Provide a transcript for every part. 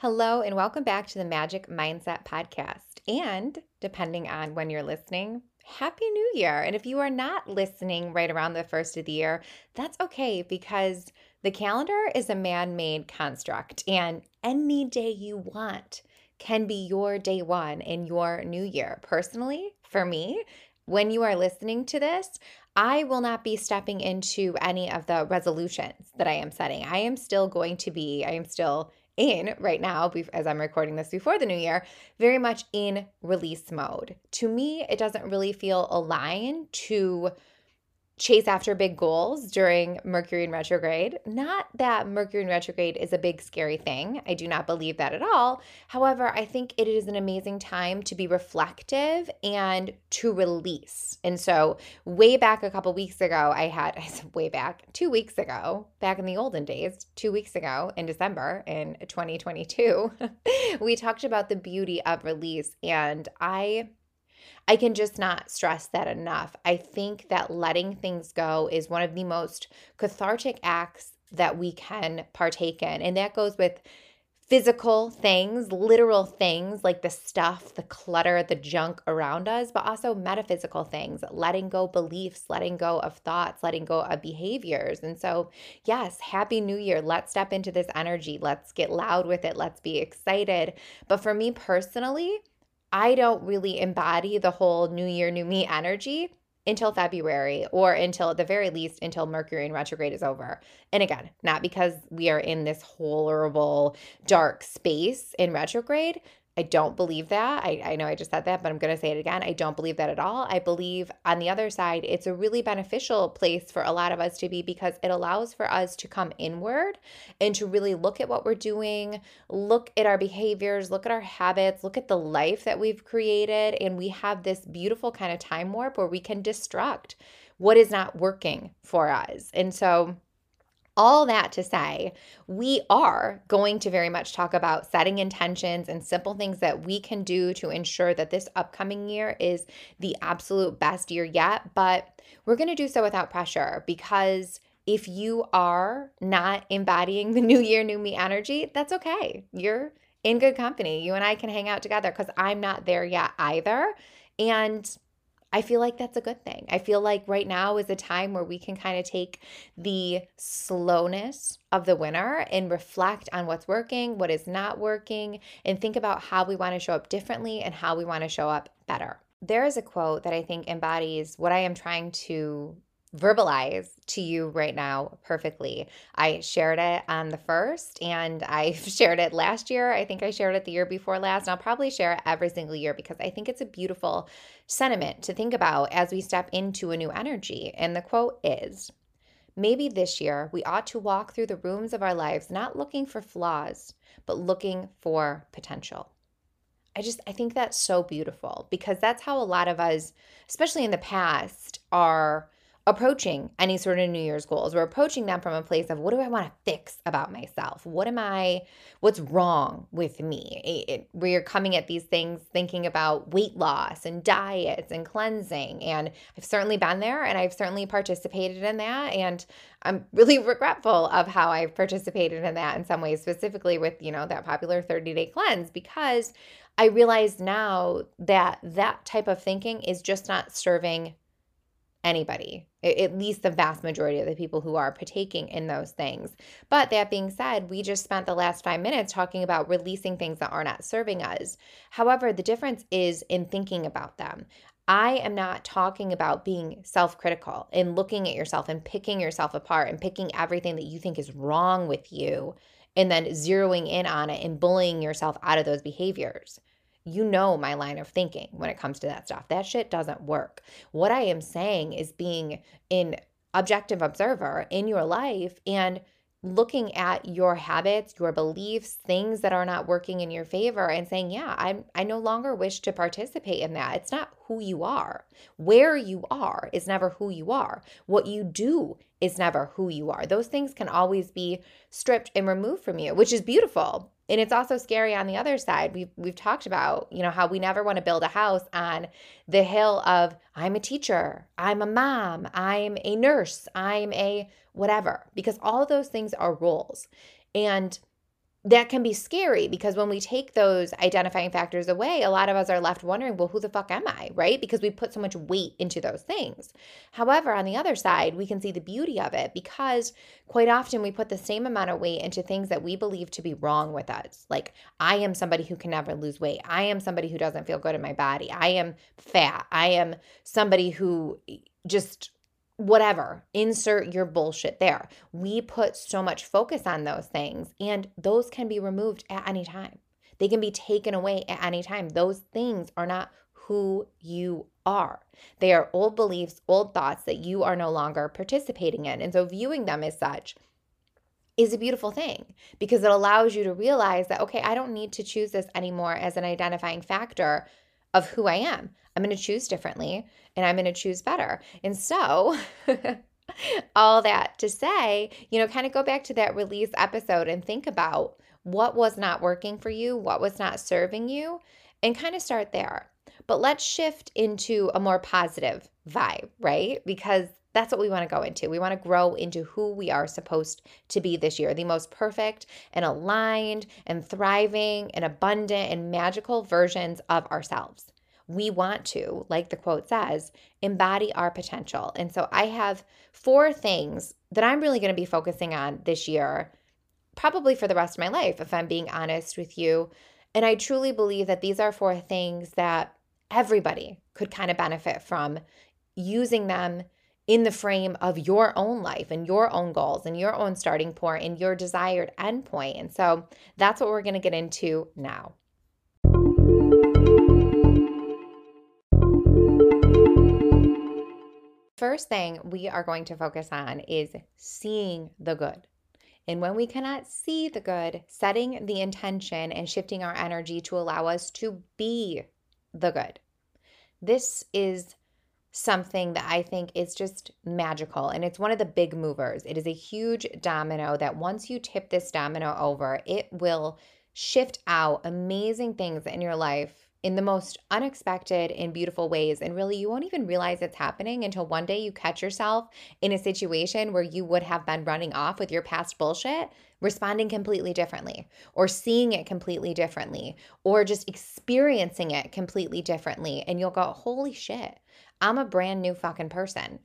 Hello, and welcome back to the Magic Mindset Podcast. And depending on when you're listening, Happy New Year. And if you are not listening right around the first of the year, that's okay because the calendar is a man made construct, and any day you want can be your day one in your new year. Personally, for me, when you are listening to this, I will not be stepping into any of the resolutions that I am setting. I am still going to be, I am still in right now, as I'm recording this before the new year, very much in release mode. To me, it doesn't really feel aligned to chase after big goals during Mercury in retrograde. Not that Mercury in retrograde is a big scary thing. I do not believe that at all. However, I think it is an amazing time to be reflective and to release. And so, way back a couple weeks ago, I had I said way back, 2 weeks ago, back in the olden days, 2 weeks ago in December in 2022, we talked about the beauty of release and I I can just not stress that enough. I think that letting things go is one of the most cathartic acts that we can partake in. And that goes with physical things, literal things like the stuff, the clutter, the junk around us, but also metaphysical things, letting go beliefs, letting go of thoughts, letting go of behaviors. And so, yes, happy new year. Let's step into this energy. Let's get loud with it. Let's be excited. But for me personally, I don't really embody the whole new year, new me energy until February or until at the very least until Mercury in retrograde is over. And again, not because we are in this horrible dark space in retrograde, I don't believe that. I, I know I just said that, but I'm going to say it again. I don't believe that at all. I believe on the other side, it's a really beneficial place for a lot of us to be because it allows for us to come inward and to really look at what we're doing, look at our behaviors, look at our habits, look at the life that we've created. And we have this beautiful kind of time warp where we can destruct what is not working for us. And so, all that to say, we are going to very much talk about setting intentions and simple things that we can do to ensure that this upcoming year is the absolute best year yet. But we're going to do so without pressure because if you are not embodying the new year, new me energy, that's okay. You're in good company. You and I can hang out together because I'm not there yet either. And I feel like that's a good thing. I feel like right now is a time where we can kind of take the slowness of the winter and reflect on what's working, what is not working, and think about how we want to show up differently and how we want to show up better. There is a quote that I think embodies what I am trying to verbalize to you right now perfectly. I shared it on the first and I've shared it last year. I think I shared it the year before last. And I'll probably share it every single year because I think it's a beautiful sentiment to think about as we step into a new energy. And the quote is Maybe this year we ought to walk through the rooms of our lives not looking for flaws, but looking for potential. I just I think that's so beautiful because that's how a lot of us, especially in the past, are approaching any sort of New Year's goals. We're approaching them from a place of what do I want to fix about myself? What am I, what's wrong with me? It, it, we're coming at these things thinking about weight loss and diets and cleansing. And I've certainly been there and I've certainly participated in that. And I'm really regretful of how I've participated in that in some ways, specifically with, you know, that popular 30 day cleanse, because I realize now that that type of thinking is just not serving anybody, at least the vast majority of the people who are partaking in those things. But that being said, we just spent the last five minutes talking about releasing things that are not serving us. However, the difference is in thinking about them. I am not talking about being self critical and looking at yourself and picking yourself apart and picking everything that you think is wrong with you and then zeroing in on it and bullying yourself out of those behaviors you know my line of thinking when it comes to that stuff. That shit doesn't work. What I am saying is being an objective observer in your life and looking at your habits, your beliefs, things that are not working in your favor and saying, "Yeah, I I no longer wish to participate in that." It's not who you are. Where you are is never who you are. What you do is never who you are. Those things can always be stripped and removed from you, which is beautiful. And it's also scary on the other side. We've we've talked about, you know, how we never want to build a house on the hill of I'm a teacher, I'm a mom, I'm a nurse, I'm a whatever, because all of those things are roles. And that can be scary because when we take those identifying factors away, a lot of us are left wondering, well, who the fuck am I? Right? Because we put so much weight into those things. However, on the other side, we can see the beauty of it because quite often we put the same amount of weight into things that we believe to be wrong with us. Like, I am somebody who can never lose weight. I am somebody who doesn't feel good in my body. I am fat. I am somebody who eh, just whatever, insert your bullshit there. We put so much focus on those things, and those can be removed at any time. They can be taken away at any time. Those things are not who you are. They are old beliefs, old thoughts that you are no longer participating in. And so, viewing them as such is a beautiful thing because it allows you to realize that, okay, I don't need to choose this anymore as an identifying factor of who I am. I'm going to choose differently and I'm going to choose better. And so, all that to say, you know, kind of go back to that release episode and think about what was not working for you, what was not serving you, and kind of start there. But let's shift into a more positive vibe, right? Because that's what we want to go into. We want to grow into who we are supposed to be this year the most perfect and aligned and thriving and abundant and magical versions of ourselves we want to, like the quote says, embody our potential. And so I have four things that I'm really going to be focusing on this year, probably for the rest of my life, if I'm being honest with you. And I truly believe that these are four things that everybody could kind of benefit from using them in the frame of your own life and your own goals and your own starting point and your desired endpoint. And so that's what we're going to get into now. First thing we are going to focus on is seeing the good. And when we cannot see the good, setting the intention and shifting our energy to allow us to be the good. This is something that I think is just magical. And it's one of the big movers. It is a huge domino that once you tip this domino over, it will shift out amazing things in your life in the most unexpected and beautiful ways. And really, you won't even realize it's happening until one day you catch yourself in a situation where you would have been running off with your past bullshit, responding completely differently, or seeing it completely differently, or just experiencing it completely differently. And you'll go, holy shit, I'm a brand new fucking person.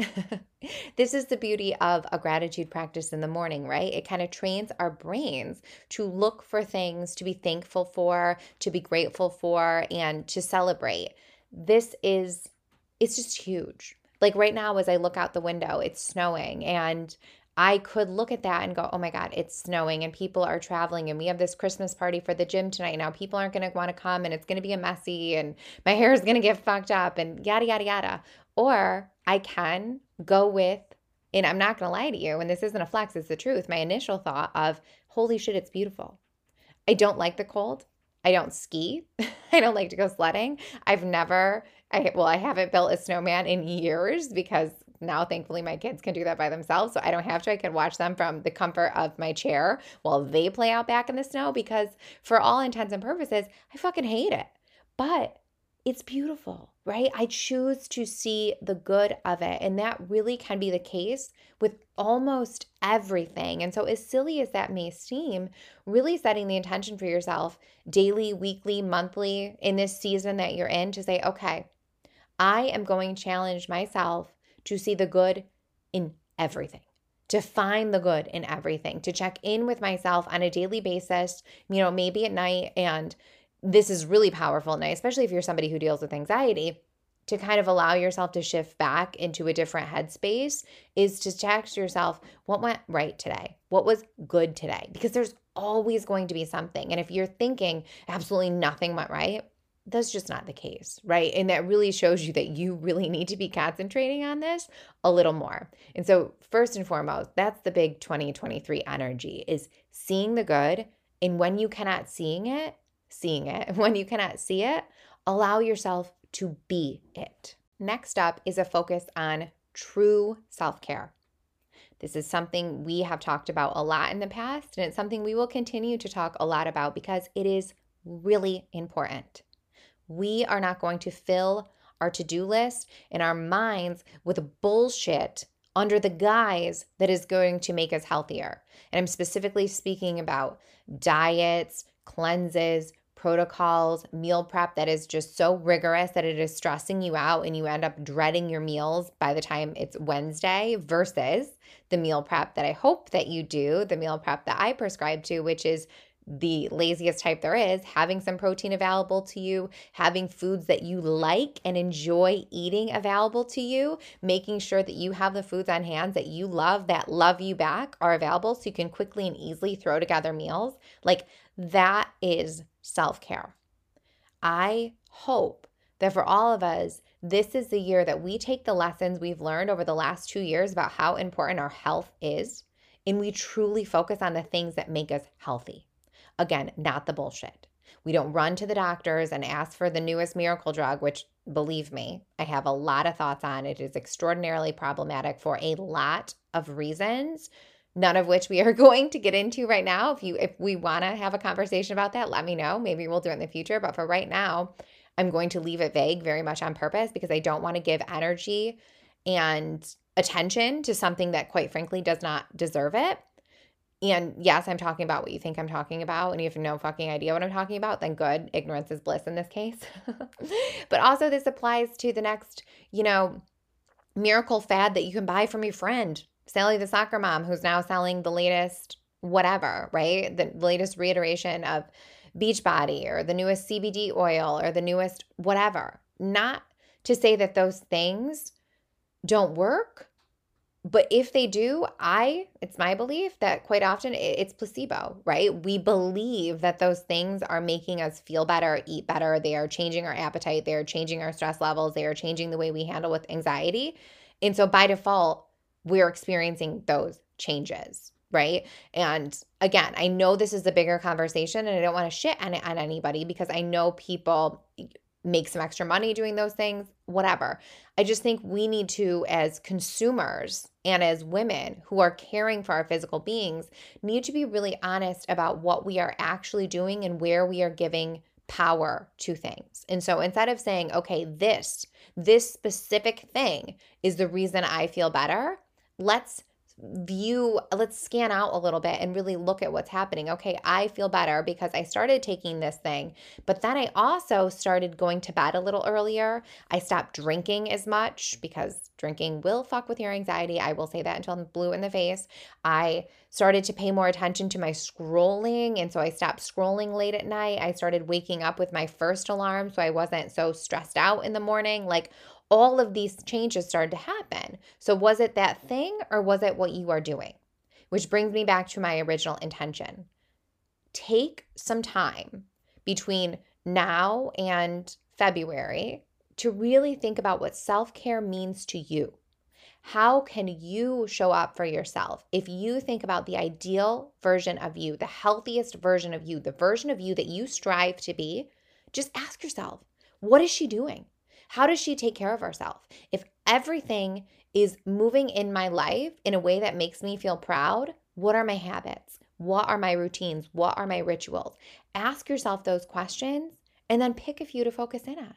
this is the beauty of a gratitude practice in the morning, right? It kind of trains our brains to look for things to be thankful for, to be grateful for, and to celebrate. This is, it's just huge. Like right now, as I look out the window, it's snowing and I could look at that and go, oh my God, it's snowing and people are traveling and we have this Christmas party for the gym tonight. Now people aren't going to want to come and it's going to be a messy and my hair is going to get fucked up and yada, yada, yada. Or I can go with, and I'm not going to lie to you, and this isn't a flex, it's the truth. My initial thought of, holy shit, it's beautiful. I don't like the cold. I don't ski. I don't like to go sledding. I've never, I well, I haven't built a snowman in years because now, thankfully, my kids can do that by themselves. So I don't have to. I can watch them from the comfort of my chair while they play out back in the snow because, for all intents and purposes, I fucking hate it. But it's beautiful, right? I choose to see the good of it. And that really can be the case with almost everything. And so, as silly as that may seem, really setting the intention for yourself daily, weekly, monthly in this season that you're in to say, okay, I am going to challenge myself to see the good in everything to find the good in everything, to check in with myself on a daily basis, you know, maybe at night. And this is really powerful now, especially if you're somebody who deals with anxiety, to kind of allow yourself to shift back into a different headspace is to text yourself what went right today? What was good today? Because there's always going to be something. And if you're thinking absolutely nothing went right, that's just not the case, right? And that really shows you that you really need to be concentrating on this a little more. And so, first and foremost, that's the big 2023 energy is seeing the good. And when you cannot seeing it, seeing it, when you cannot see it, allow yourself to be it. Next up is a focus on true self care. This is something we have talked about a lot in the past, and it's something we will continue to talk a lot about because it is really important. We are not going to fill our to do list in our minds with bullshit under the guise that is going to make us healthier. And I'm specifically speaking about diets, cleanses, protocols, meal prep that is just so rigorous that it is stressing you out and you end up dreading your meals by the time it's Wednesday versus the meal prep that I hope that you do, the meal prep that I prescribe to, which is the laziest type there is, having some protein available to you, having foods that you like and enjoy eating available to you, making sure that you have the foods on hand that you love, that love you back, are available so you can quickly and easily throw together meals. Like that is self care. I hope that for all of us, this is the year that we take the lessons we've learned over the last two years about how important our health is and we truly focus on the things that make us healthy. Again, not the bullshit. We don't run to the doctors and ask for the newest miracle drug, which believe me, I have a lot of thoughts on. It is extraordinarily problematic for a lot of reasons, none of which we are going to get into right now. If you if we want to have a conversation about that, let me know. Maybe we'll do it in the future, but for right now, I'm going to leave it vague very much on purpose because I don't want to give energy and attention to something that quite frankly does not deserve it. And yes, I'm talking about what you think I'm talking about, and you have no fucking idea what I'm talking about, then good. Ignorance is bliss in this case. but also, this applies to the next, you know, miracle fad that you can buy from your friend, Sally the soccer mom, who's now selling the latest whatever, right? The latest reiteration of Beachbody or the newest CBD oil or the newest whatever. Not to say that those things don't work, but if they do, I, it's my belief that quite often it's placebo, right? We believe that those things are making us feel better, eat better. They are changing our appetite. They are changing our stress levels. They are changing the way we handle with anxiety. And so by default, we're experiencing those changes, right? And again, I know this is a bigger conversation and I don't want to shit on, on anybody because I know people make some extra money doing those things, whatever. I just think we need to, as consumers and as women who are caring for our physical beings, need to be really honest about what we are actually doing and where we are giving power to things. And so instead of saying, okay, this, this specific thing is the reason I feel better, let's view, let's scan out a little bit and really look at what's happening. Okay, I feel better because I started taking this thing, but then I also started going to bed a little earlier. I stopped drinking as much because drinking will fuck with your anxiety. I will say that until I'm blue in the face. I started to pay more attention to my scrolling. And so I stopped scrolling late at night. I started waking up with my first alarm so I wasn't so stressed out in the morning. Like all of these changes started to happen. So, was it that thing or was it what you are doing? Which brings me back to my original intention. Take some time between now and February to really think about what self care means to you. How can you show up for yourself? If you think about the ideal version of you, the healthiest version of you, the version of you that you strive to be, just ask yourself, what is she doing? How does she take care of herself? If everything is moving in my life in a way that makes me feel proud, what are my habits? What are my routines? What are my rituals? Ask yourself those questions and then pick a few to focus in on.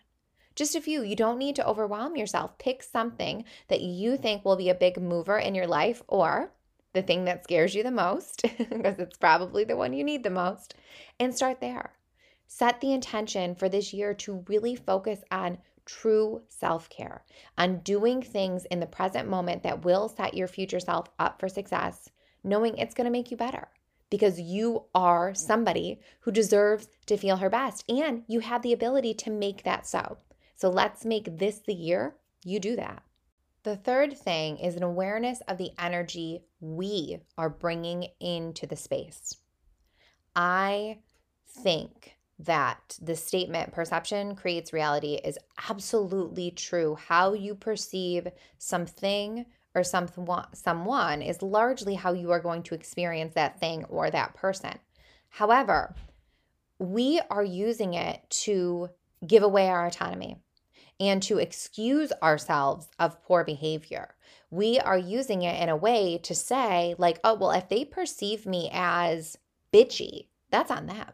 Just a few. You don't need to overwhelm yourself. Pick something that you think will be a big mover in your life or the thing that scares you the most, because it's probably the one you need the most, and start there. Set the intention for this year to really focus on true self care, on doing things in the present moment that will set your future self up for success, knowing it's going to make you better because you are somebody who deserves to feel her best and you have the ability to make that so. So let's make this the year you do that. The third thing is an awareness of the energy we are bringing into the space. I think that the statement perception creates reality is absolutely true. How you perceive something or someone is largely how you are going to experience that thing or that person. However, we are using it to give away our autonomy and to excuse ourselves of poor behavior. We are using it in a way to say, like, oh, well, if they perceive me as bitchy, that's on them.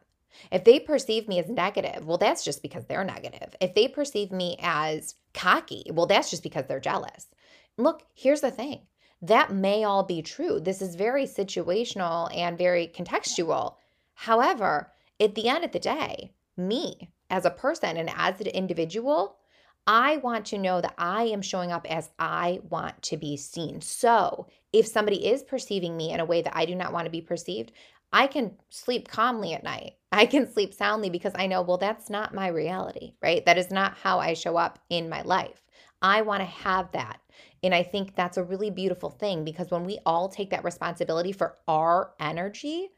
If they perceive me as negative, well, that's just because they're negative. If they perceive me as cocky, well, that's just because they're jealous. Look, here's the thing that may all be true. This is very situational and very contextual. However, at the end of the day, me as a person and as an individual, I want to know that I am showing up as I want to be seen. So, if somebody is perceiving me in a way that I do not want to be perceived, I can sleep calmly at night. I can sleep soundly because I know, well, that's not my reality, right? That is not how I show up in my life. I want to have that. And I think that's a really beautiful thing because when we all take that responsibility for our energy,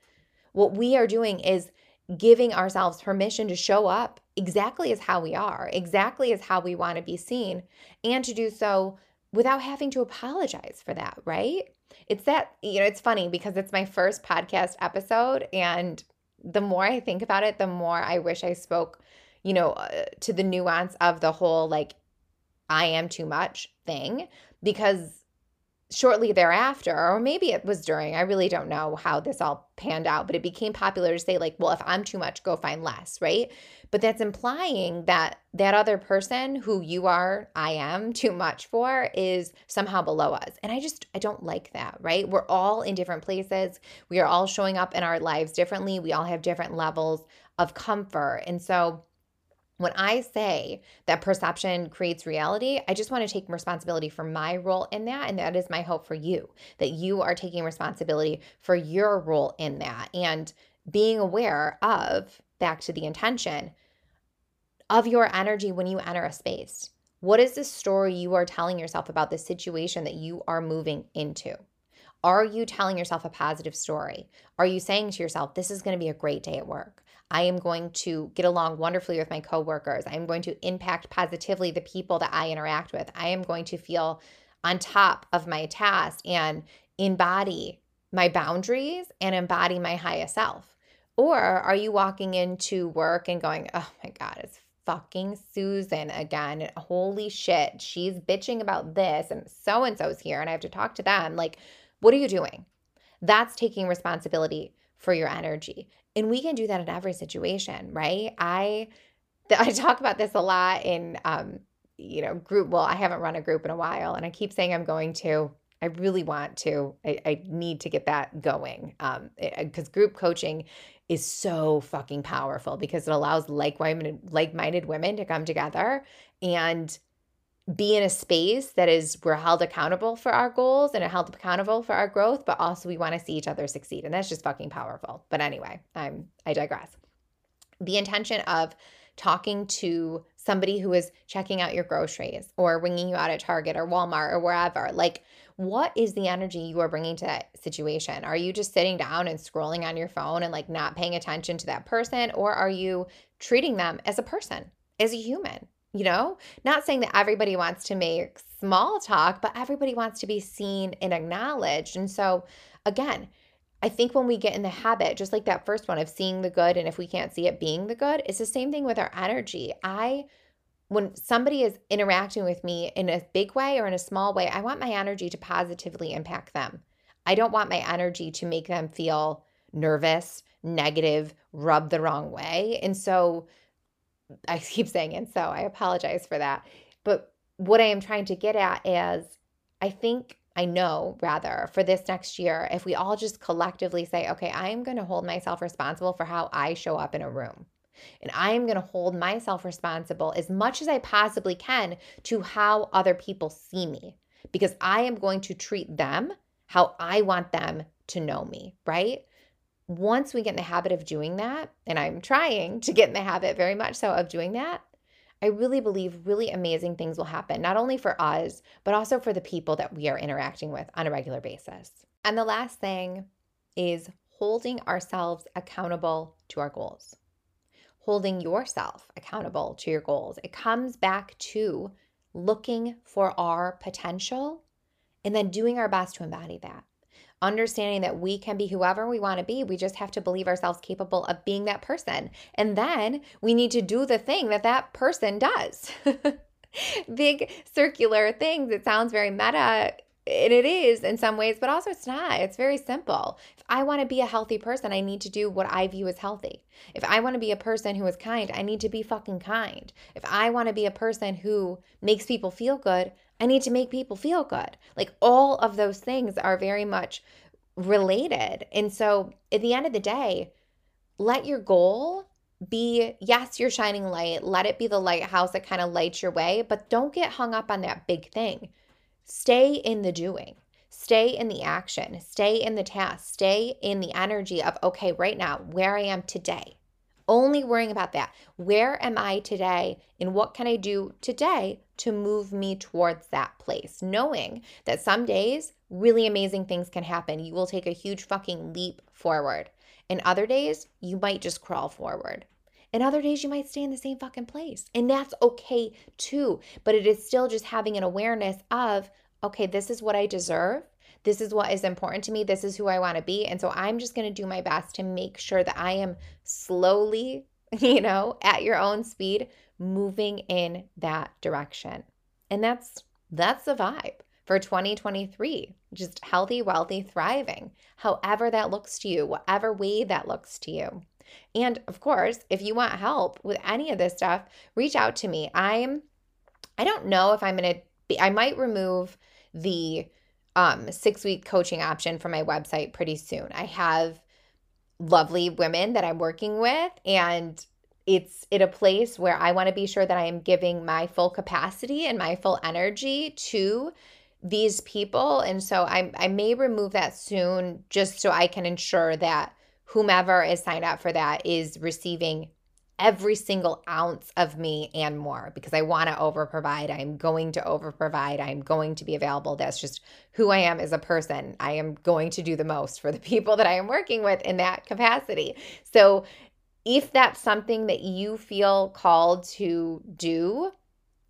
what we are doing is giving ourselves permission to show up exactly as how we are, exactly as how we want to be seen, and to do so without having to apologize for that, right? It's that, you know, it's funny because it's my first podcast episode. And the more I think about it, the more I wish I spoke, you know, uh, to the nuance of the whole like, I am too much thing because shortly thereafter, or maybe it was during, I really don't know how this all panned out, but it became popular to say, like, well, if I'm too much, go find less, right? But that's implying that that other person who you are, I am too much for, is somehow below us. And I just, I don't like that, right? We're all in different places. We are all showing up in our lives differently. We all have different levels of comfort. And so, when I say that perception creates reality, I just want to take responsibility for my role in that. And that is my hope for you that you are taking responsibility for your role in that and being aware of, back to the intention, of your energy when you enter a space. What is the story you are telling yourself about the situation that you are moving into? Are you telling yourself a positive story? Are you saying to yourself, this is going to be a great day at work? I am going to get along wonderfully with my coworkers. I am going to impact positively the people that I interact with. I am going to feel on top of my task and embody my boundaries and embody my highest self. Or are you walking into work and going, oh my God, it's fucking Susan again. Holy shit, she's bitching about this and so and so's here and I have to talk to them. Like, what are you doing? That's taking responsibility for your energy. And we can do that in every situation, right? I I talk about this a lot in um, you know, group. Well, I haven't run a group in a while, and I keep saying I'm going to. I really want to. I, I need to get that going um, because group coaching is so fucking powerful because it allows like-minded like-minded women to come together and be in a space that is we're held accountable for our goals and held accountable for our growth, but also we want to see each other succeed. And that's just fucking powerful. But anyway, I'm I digress. The intention of talking to somebody who is checking out your groceries or ringing you out at Target or Walmart or wherever, like what is the energy you are bringing to that situation? Are you just sitting down and scrolling on your phone and like not paying attention to that person? Or are you treating them as a person, as a human? You know not saying that everybody wants to make small talk but everybody wants to be seen and acknowledged. And so again i think when we get in the habit just like that first one of seeing the good and if we can't see it being the good it's the same thing with our energy. I when somebody is interacting with me in a big way or in a small way i want my energy to positively impact them. I don't want my energy to make them feel nervous negative rub the wrong way. And so I keep saying and so I apologize for that. But what I am trying to get at is I think I know rather for this next year, if we all just collectively say, okay, I'm going to hold myself responsible for how I show up in a room. And I am going to hold myself responsible as much as I possibly can to how other people see me because I am going to treat them how I want them to know me, right? Once we get in the habit of doing that, and I'm trying to get in the habit very much so of doing that, I really believe really amazing things will happen, not only for us, but also for the people that we are interacting with on a regular basis. And the last thing is holding ourselves accountable to our goals. Holding yourself accountable to your goals. It comes back to looking for our potential and then doing our best to embody that understanding that we can be whoever we want to be. We just have to believe ourselves capable of being that person. And then we need to do the thing that that person does. Big circular things. It sounds very meta. And it is in some ways, but also it's not. It's very simple. If I want to be a healthy person, I need to do what I view as healthy. If I want to be a person who is kind, I need to be fucking kind. If I want to be a person who makes people feel good, I need to make people feel good. Like all of those things are very much related. And so at the end of the day, let your goal be yes, your shining light. Let it be the lighthouse that kind of lights your way, but don't get hung up on that big thing. Stay in the doing. Stay in the action, stay in the task, stay in the energy of, okay, right now, where I am today. Only worrying about that. Where am I today? And what can I do today to move me towards that place? Knowing that some days really amazing things can happen. You will take a huge fucking leap forward. And other days, you might just crawl forward. And other days, you might stay in the same fucking place. And that's okay too. But it is still just having an awareness of, okay, this is what I deserve. This is what is important to me. This is who I want to be. And so I'm just going to do my best to make sure that I am slowly, you know, at your own speed, moving in that direction. And that's that's the vibe for 2023. Just healthy, wealthy, thriving. However that looks to you, whatever way that looks to you. And of course, if you want help with any of this stuff, reach out to me. I'm I don't know if I'm going to be I might remove the um, six week coaching option for my website pretty soon. I have lovely women that I'm working with, and it's at a place where I want to be sure that I am giving my full capacity and my full energy to these people. And so I, I may remove that soon just so I can ensure that whomever is signed up for that is receiving every single ounce of me and more because I want to over provide. I'm going to over provide. I'm going to be available. That's just who I am as a person. I am going to do the most for the people that I am working with in that capacity. So, if that's something that you feel called to do,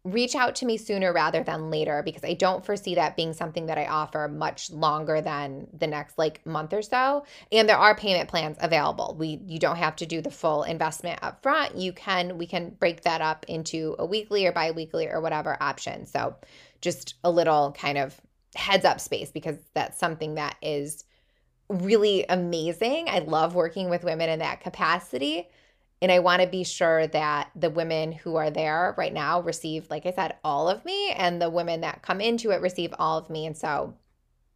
reach out to me sooner rather than later because I don't foresee that being something that I offer much longer than the next like month or so. And there are payment plans available. We you don't have to do the full investment up front. You can we can break that up into a weekly or bi-weekly or whatever option. So just a little kind of heads up space because that's something that is really amazing. I love working with women in that capacity and I want to be sure that the women who are there right now receive, like I said, all of me, and the women that come into it receive all of me. And so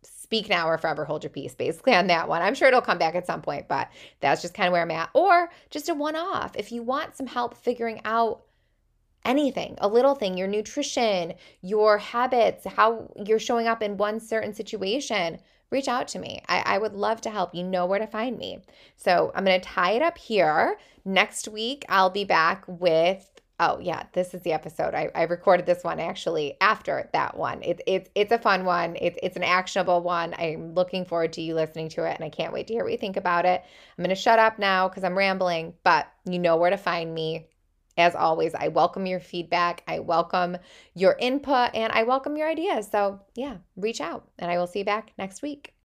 speak now or forever hold your peace, basically, on that one. I'm sure it'll come back at some point, but that's just kind of where I'm at. Or just a one off. If you want some help figuring out anything, a little thing, your nutrition, your habits, how you're showing up in one certain situation, reach out to me. I, I would love to help. You know where to find me. So I'm going to tie it up here. Next week, I'll be back with. Oh yeah, this is the episode. I, I recorded this one actually after that one. It's it's it's a fun one. It's it's an actionable one. I'm looking forward to you listening to it, and I can't wait to hear what you think about it. I'm gonna shut up now because I'm rambling, but you know where to find me. As always, I welcome your feedback. I welcome your input and I welcome your ideas. So, yeah, reach out and I will see you back next week.